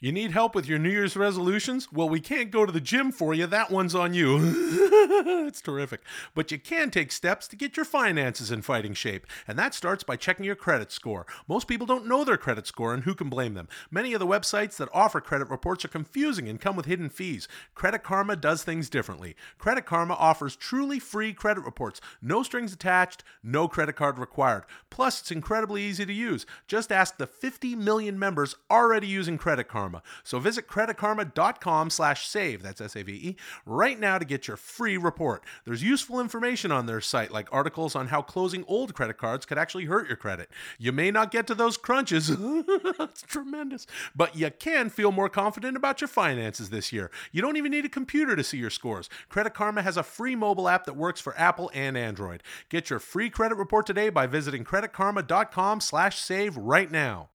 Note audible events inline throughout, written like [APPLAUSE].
You need help with your New Year's resolutions? Well, we can't go to the gym for you. That one's on you. [LAUGHS] it's terrific. But you can take steps to get your finances in fighting shape. And that starts by checking your credit score. Most people don't know their credit score, and who can blame them? Many of the websites that offer credit reports are confusing and come with hidden fees. Credit Karma does things differently. Credit Karma offers truly free credit reports, no strings attached, no credit card required. Plus, it's incredibly easy to use. Just ask the 50 million members already using Credit Karma. So visit creditkarma.com slash save, that's S-A-V-E, right now to get your free report. There's useful information on their site, like articles on how closing old credit cards could actually hurt your credit. You may not get to those crunches. [LAUGHS] it's tremendous. But you can feel more confident about your finances this year. You don't even need a computer to see your scores. Credit Karma has a free mobile app that works for Apple and Android. Get your free credit report today by visiting creditkarma.com slash save right now.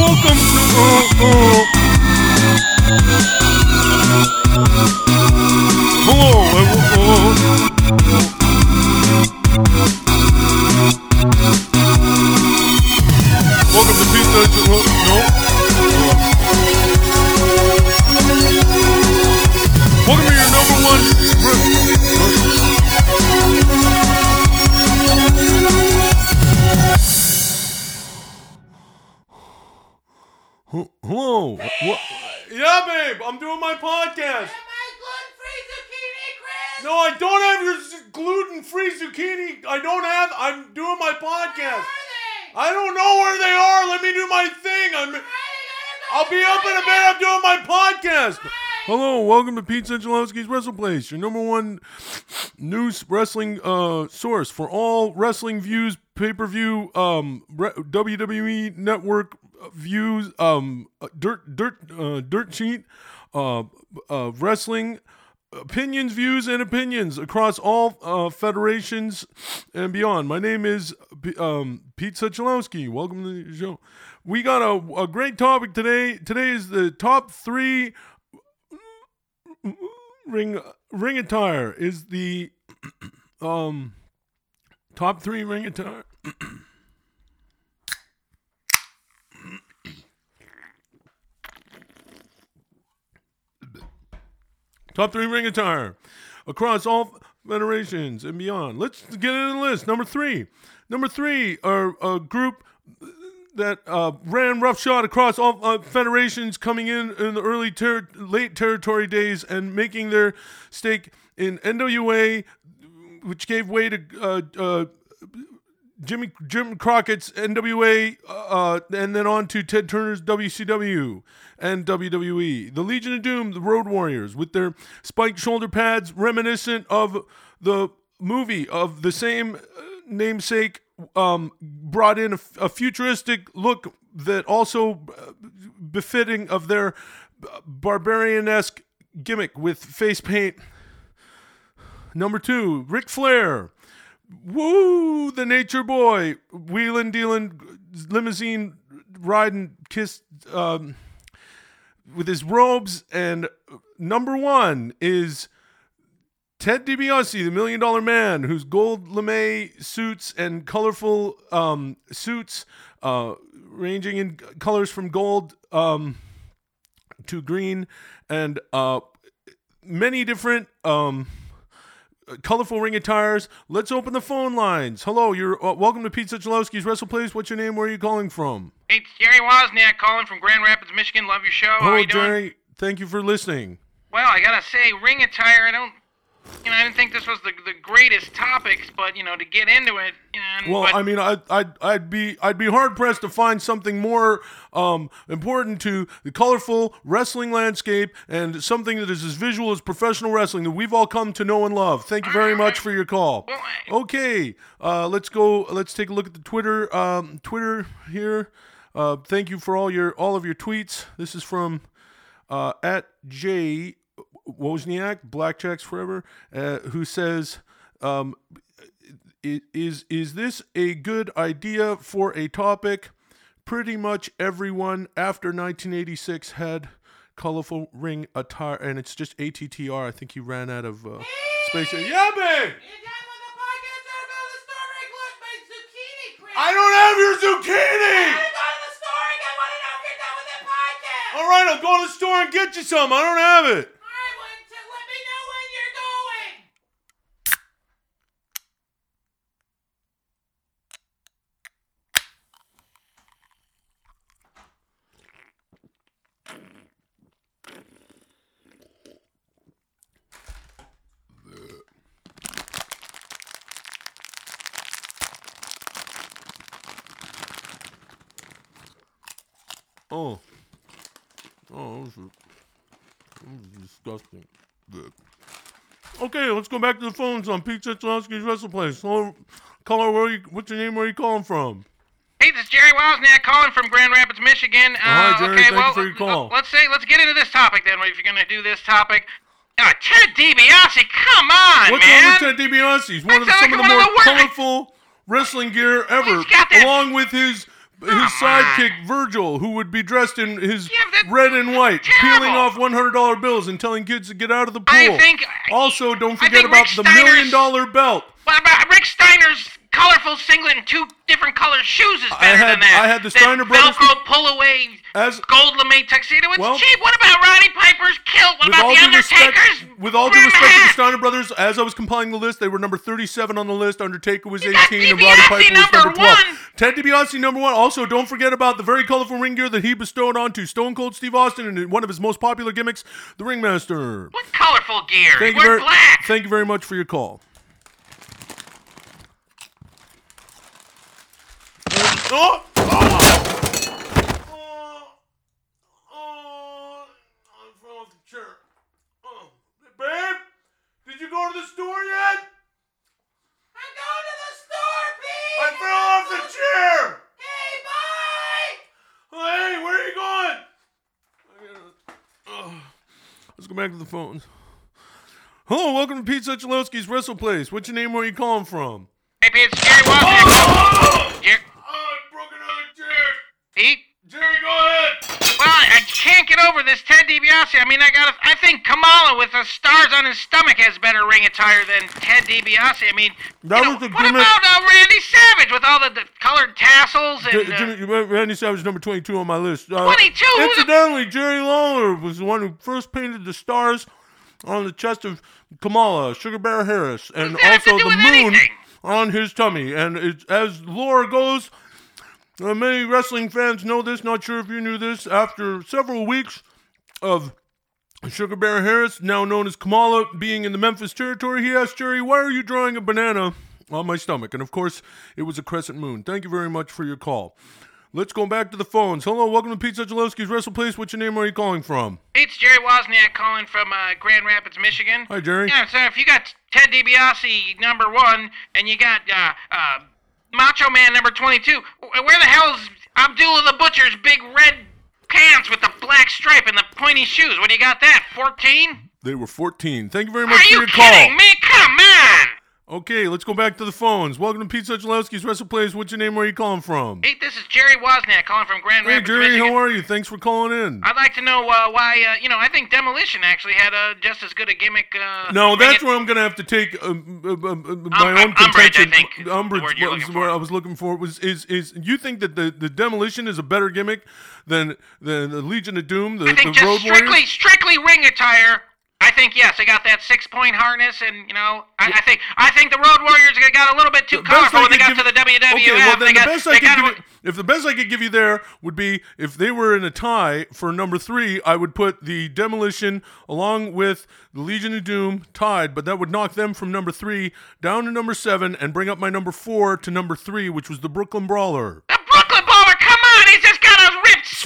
Welcome to uh, uh. Yeah, babe. I'm doing my podcast. Am I gluten-free zucchini, Chris? No, I don't have your gluten free zucchini. I don't have. I'm doing my podcast. Where are they? I don't know where they are. Let me do my thing. I'm. I'll be up in a bit. I'm doing my podcast. Hello, welcome to Pete Centralowski's Wrestle Place, your number one news wrestling uh, source for all wrestling views, pay per view, um, re- WWE Network views, um, uh, dirt, dirt, uh, dirt sheet, uh, uh, wrestling opinions, views, and opinions across all uh, federations and beyond. My name is P- um, Pete Sechelowski. Welcome to the show. We got a, a great topic today. Today is the top three ring ring attire. Is the [CLEARS THROAT] um top three ring attire. [CLEARS THROAT] Top three ring attire across all federations and beyond. Let's get into the list. Number three. Number three are a group that uh, ran roughshod across all uh, federations, coming in in the early ter- late territory days and making their stake in NWA, which gave way to uh, uh, Jimmy Jim Crockett's NWA, uh, and then on to Ted Turner's WCW and WWE. The Legion of Doom, the Road Warriors, with their spiked shoulder pads, reminiscent of the movie of the same uh, namesake, um, brought in a, a futuristic look that also uh, befitting of their barbarian esque gimmick with face paint. Number two, Ric Flair. Woo, the nature boy, wheeling, dealing, limousine riding, kiss um, with his robes. And number one is Ted DiBiase, the Million Dollar Man, whose gold lame suits and colorful um, suits, uh, ranging in colors from gold um, to green, and uh, many different. Um, colorful ring attires. Let's open the phone lines. Hello, you're uh, welcome to Pete Sechelowski's Wrestle Place. What's your name? Where are you calling from? Hey, it's Jerry Wozniak calling from Grand Rapids, Michigan. Love your show. How Hello, you doing? Jerry. Thank you for listening. Well, I gotta say, ring attire. I don't, you know, I didn't think this was the the greatest topics, but you know, to get into it, and- Well, but, I mean, I'd, I'd, I'd be I'd be hard pressed to find something more um, important to the colorful wrestling landscape and something that is as visual as professional wrestling that we've all come to know and love. Thank you very much for your call. Well, I- Okay, uh, let's go. Let's take a look at the Twitter um, Twitter here. Uh, thank you for all your all of your tweets. This is from uh, at J Wozniak, Blackjacks Forever, uh, who says, um, "Is is this a good idea for a topic?" Pretty much everyone after 1986 had colorful ring attire, and it's just ATTR. I think he ran out of uh, space. Yeah, babe. I don't have your zucchini. I go to the store and get one and I'll get done with that podcast. All right, I'll go to the store and get you some. I don't have it. Oh. Oh, this is, disgusting. Good. Okay, let's go back to the phones on Pete Sechelowski's Wrestle Place. Hello, caller, where you, what's your name? Where are you calling from? Hey, this is Jerry Wozniak calling from Grand Rapids, Michigan. Uh, hi, Jerry. Okay, Thank you well, for your call. let's say let's get into this topic then. If you're gonna do this topic, uh, Ted DiBiase, come on, What's man. wrong with Ted DiBiase? He's one of the, some of the like more of the colorful wrestling gear ever, He's got that- along with his his sidekick Virgil, who would be dressed in his red and white, peeling off one hundred dollar bills and telling kids to get out of the pool. I think- Also, don't forget about Rick the Steiner's- million dollar belt. What about Rick Steiner's colorful singlet and two different colored shoes is I better had- than that. I had the Steiner brothers- Velcro pull away As gold lame tuxedo. It's Well- cheap. What about Roddy Piper's kilt? What about the due respect, with all due respect to the? Steiner brothers, as I was compiling the list, they were number thirty-seven on the list. Undertaker was You eighteen, and Roddy Piper was number number twelve. one. Ted DiBiase number one. Also, don't forget about the very colorful ring gear that he bestowed onto Stone Cold Steve Austin and one of his most popular gimmicks, the Ringmaster. What colorful gear? Thank We're you very, black. thank you very much for your call. Oh! Oh! Oh! Oh! I fell off the chair. Oh. Babe, did you go to the store yet? I'm going to the store, Pete. I fell off the chair. Hey, bye. Hey, where are you going? Oh. Let's go back to the phones. Hello, welcome to Pete Sechelowski's Wrestle Place. What's your name? Where are you calling from? Hey, Pete, it's Jerry Wozniak. Oh! Jer- I broke another chair. Pete. Jerry, go ahead. Well, I can't get over this Ted DiBiase. I mean, I got. I think Kamala with the stars on his stomach has better ring attire than Ted DiBiase. I mean, That you was know, what gimmick- about uh, Randy Savage with all the, the colored tassels and? J- uh, Jimmy, Randy Savage number 22 on my list. Uh, 22? Who's the- Incidentally, Jerry Lawler was the one who first painted the stars on the chest of Kamala, Sugar Bear Harris, and What's that have to also the moon anything? on his tummy. And it, as lore goes, uh, many wrestling fans know this, not sure if you knew this, after several weeks of Sugar Bear Harris, now known as Kamala, being in the Memphis territory, he asked Jerry, Why are you drawing a banana on my stomach? And of course, it was a crescent moon. Thank you very much for your call. Let's go back to the phones. Hello, welcome to Pete Sechelowski's Wrestle Place. What's your name? Where are you calling from? It's Jerry Wozniak calling from uh, Grand Rapids, Michigan. Hi, Jerry. Yeah, so if you got Ted DiBiase number one and you got uh, uh, Macho Man number 22, where the hell's Abdullah the Butcher's big red pants with the black stripe and the pointy shoes? What do you got that? 14? They were 14. Thank you very much Are for you your call. kidding me? Okay, let's go back to the phones. Welcome to Pete Sechelowski's Wrestle Place. What's your name? Where are you calling from? Hey, this is Jerry Wozniak calling from Grand Rapids. Hey, Jerry, Michigan. how are you? Thanks for calling in. I'd like to know uh, why, uh, you know, I think Demolition actually had uh, just as good a gimmick. Uh, No, that's where I'm going to have to take um, uh, uh, uh, my Um, own um, umbrage, I contention. the Umbrage you're was where. I was looking for. Was is is you think that the, the demolition is a better gimmick than than the Legion of Doom, the, I think the just Road strictly, Warriors? strictly ring attire. I think yes, they got that six point harness, and you know, I, I think I think the Road Warriors got a little bit too The when they got to the WWF. Okay, well then they the got, best I could give you, if the best I could give you there would be if they were in a tie for number three, I would put the Demolition along with the Legion of Doom tied, but that would knock them from number three down to number seven and bring up my number four to number three, which was the Brooklyn Brawler. the Brooklyn Baller. Come on, he's just got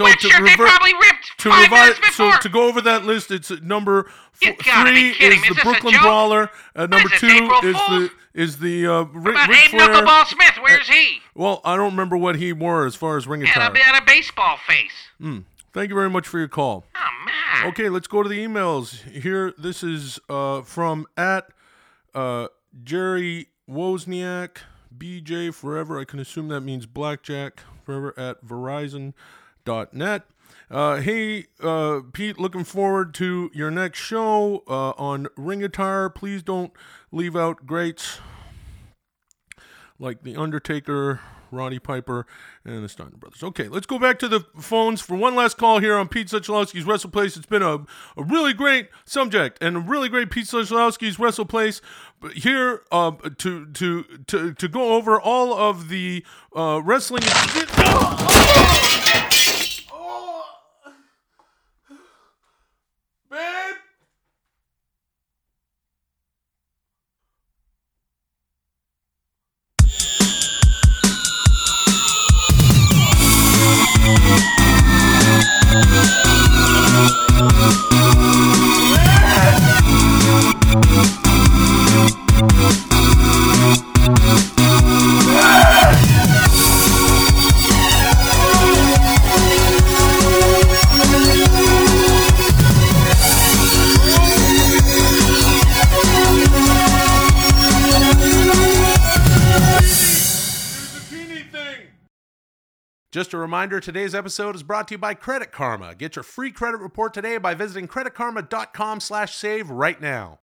a So to they probably ripped To five revise, minutes so to go over that list, it's number f- three is the Is a Brooklyn? Brawler. At number two is the is the uh, What about Ric Abe Flair. Knuckleball Smith? Where's he? Well, I don't remember what he wore as far as ring attire. a, had a baseball face. Thank you very much for your call. Oh man. Okay, let's go to the emails. Here, this is uh, from at uh, Jerry Wozniak, BJ Forever. I can assume that means Blackjack Forever at Verizon.net. Uh, hey, uh, Pete, looking forward to your next show uh, on Ring Attire. Please don't leave out greats like The Undertaker, Roddy Piper and the Steiner brothers. Okay, let's go back to the phones for one last call here on Pete Sechelowski's Wrestle Place. It's been a, a really great subject and a really great Pete Sechelowski's Wrestle Place. But here uh, to to to to go over all of the uh, wrestling. [LAUGHS] Just a reminder today's episode is brought to you by Credit Karma. Get your free credit report today by visiting creditkarma.com/save right now.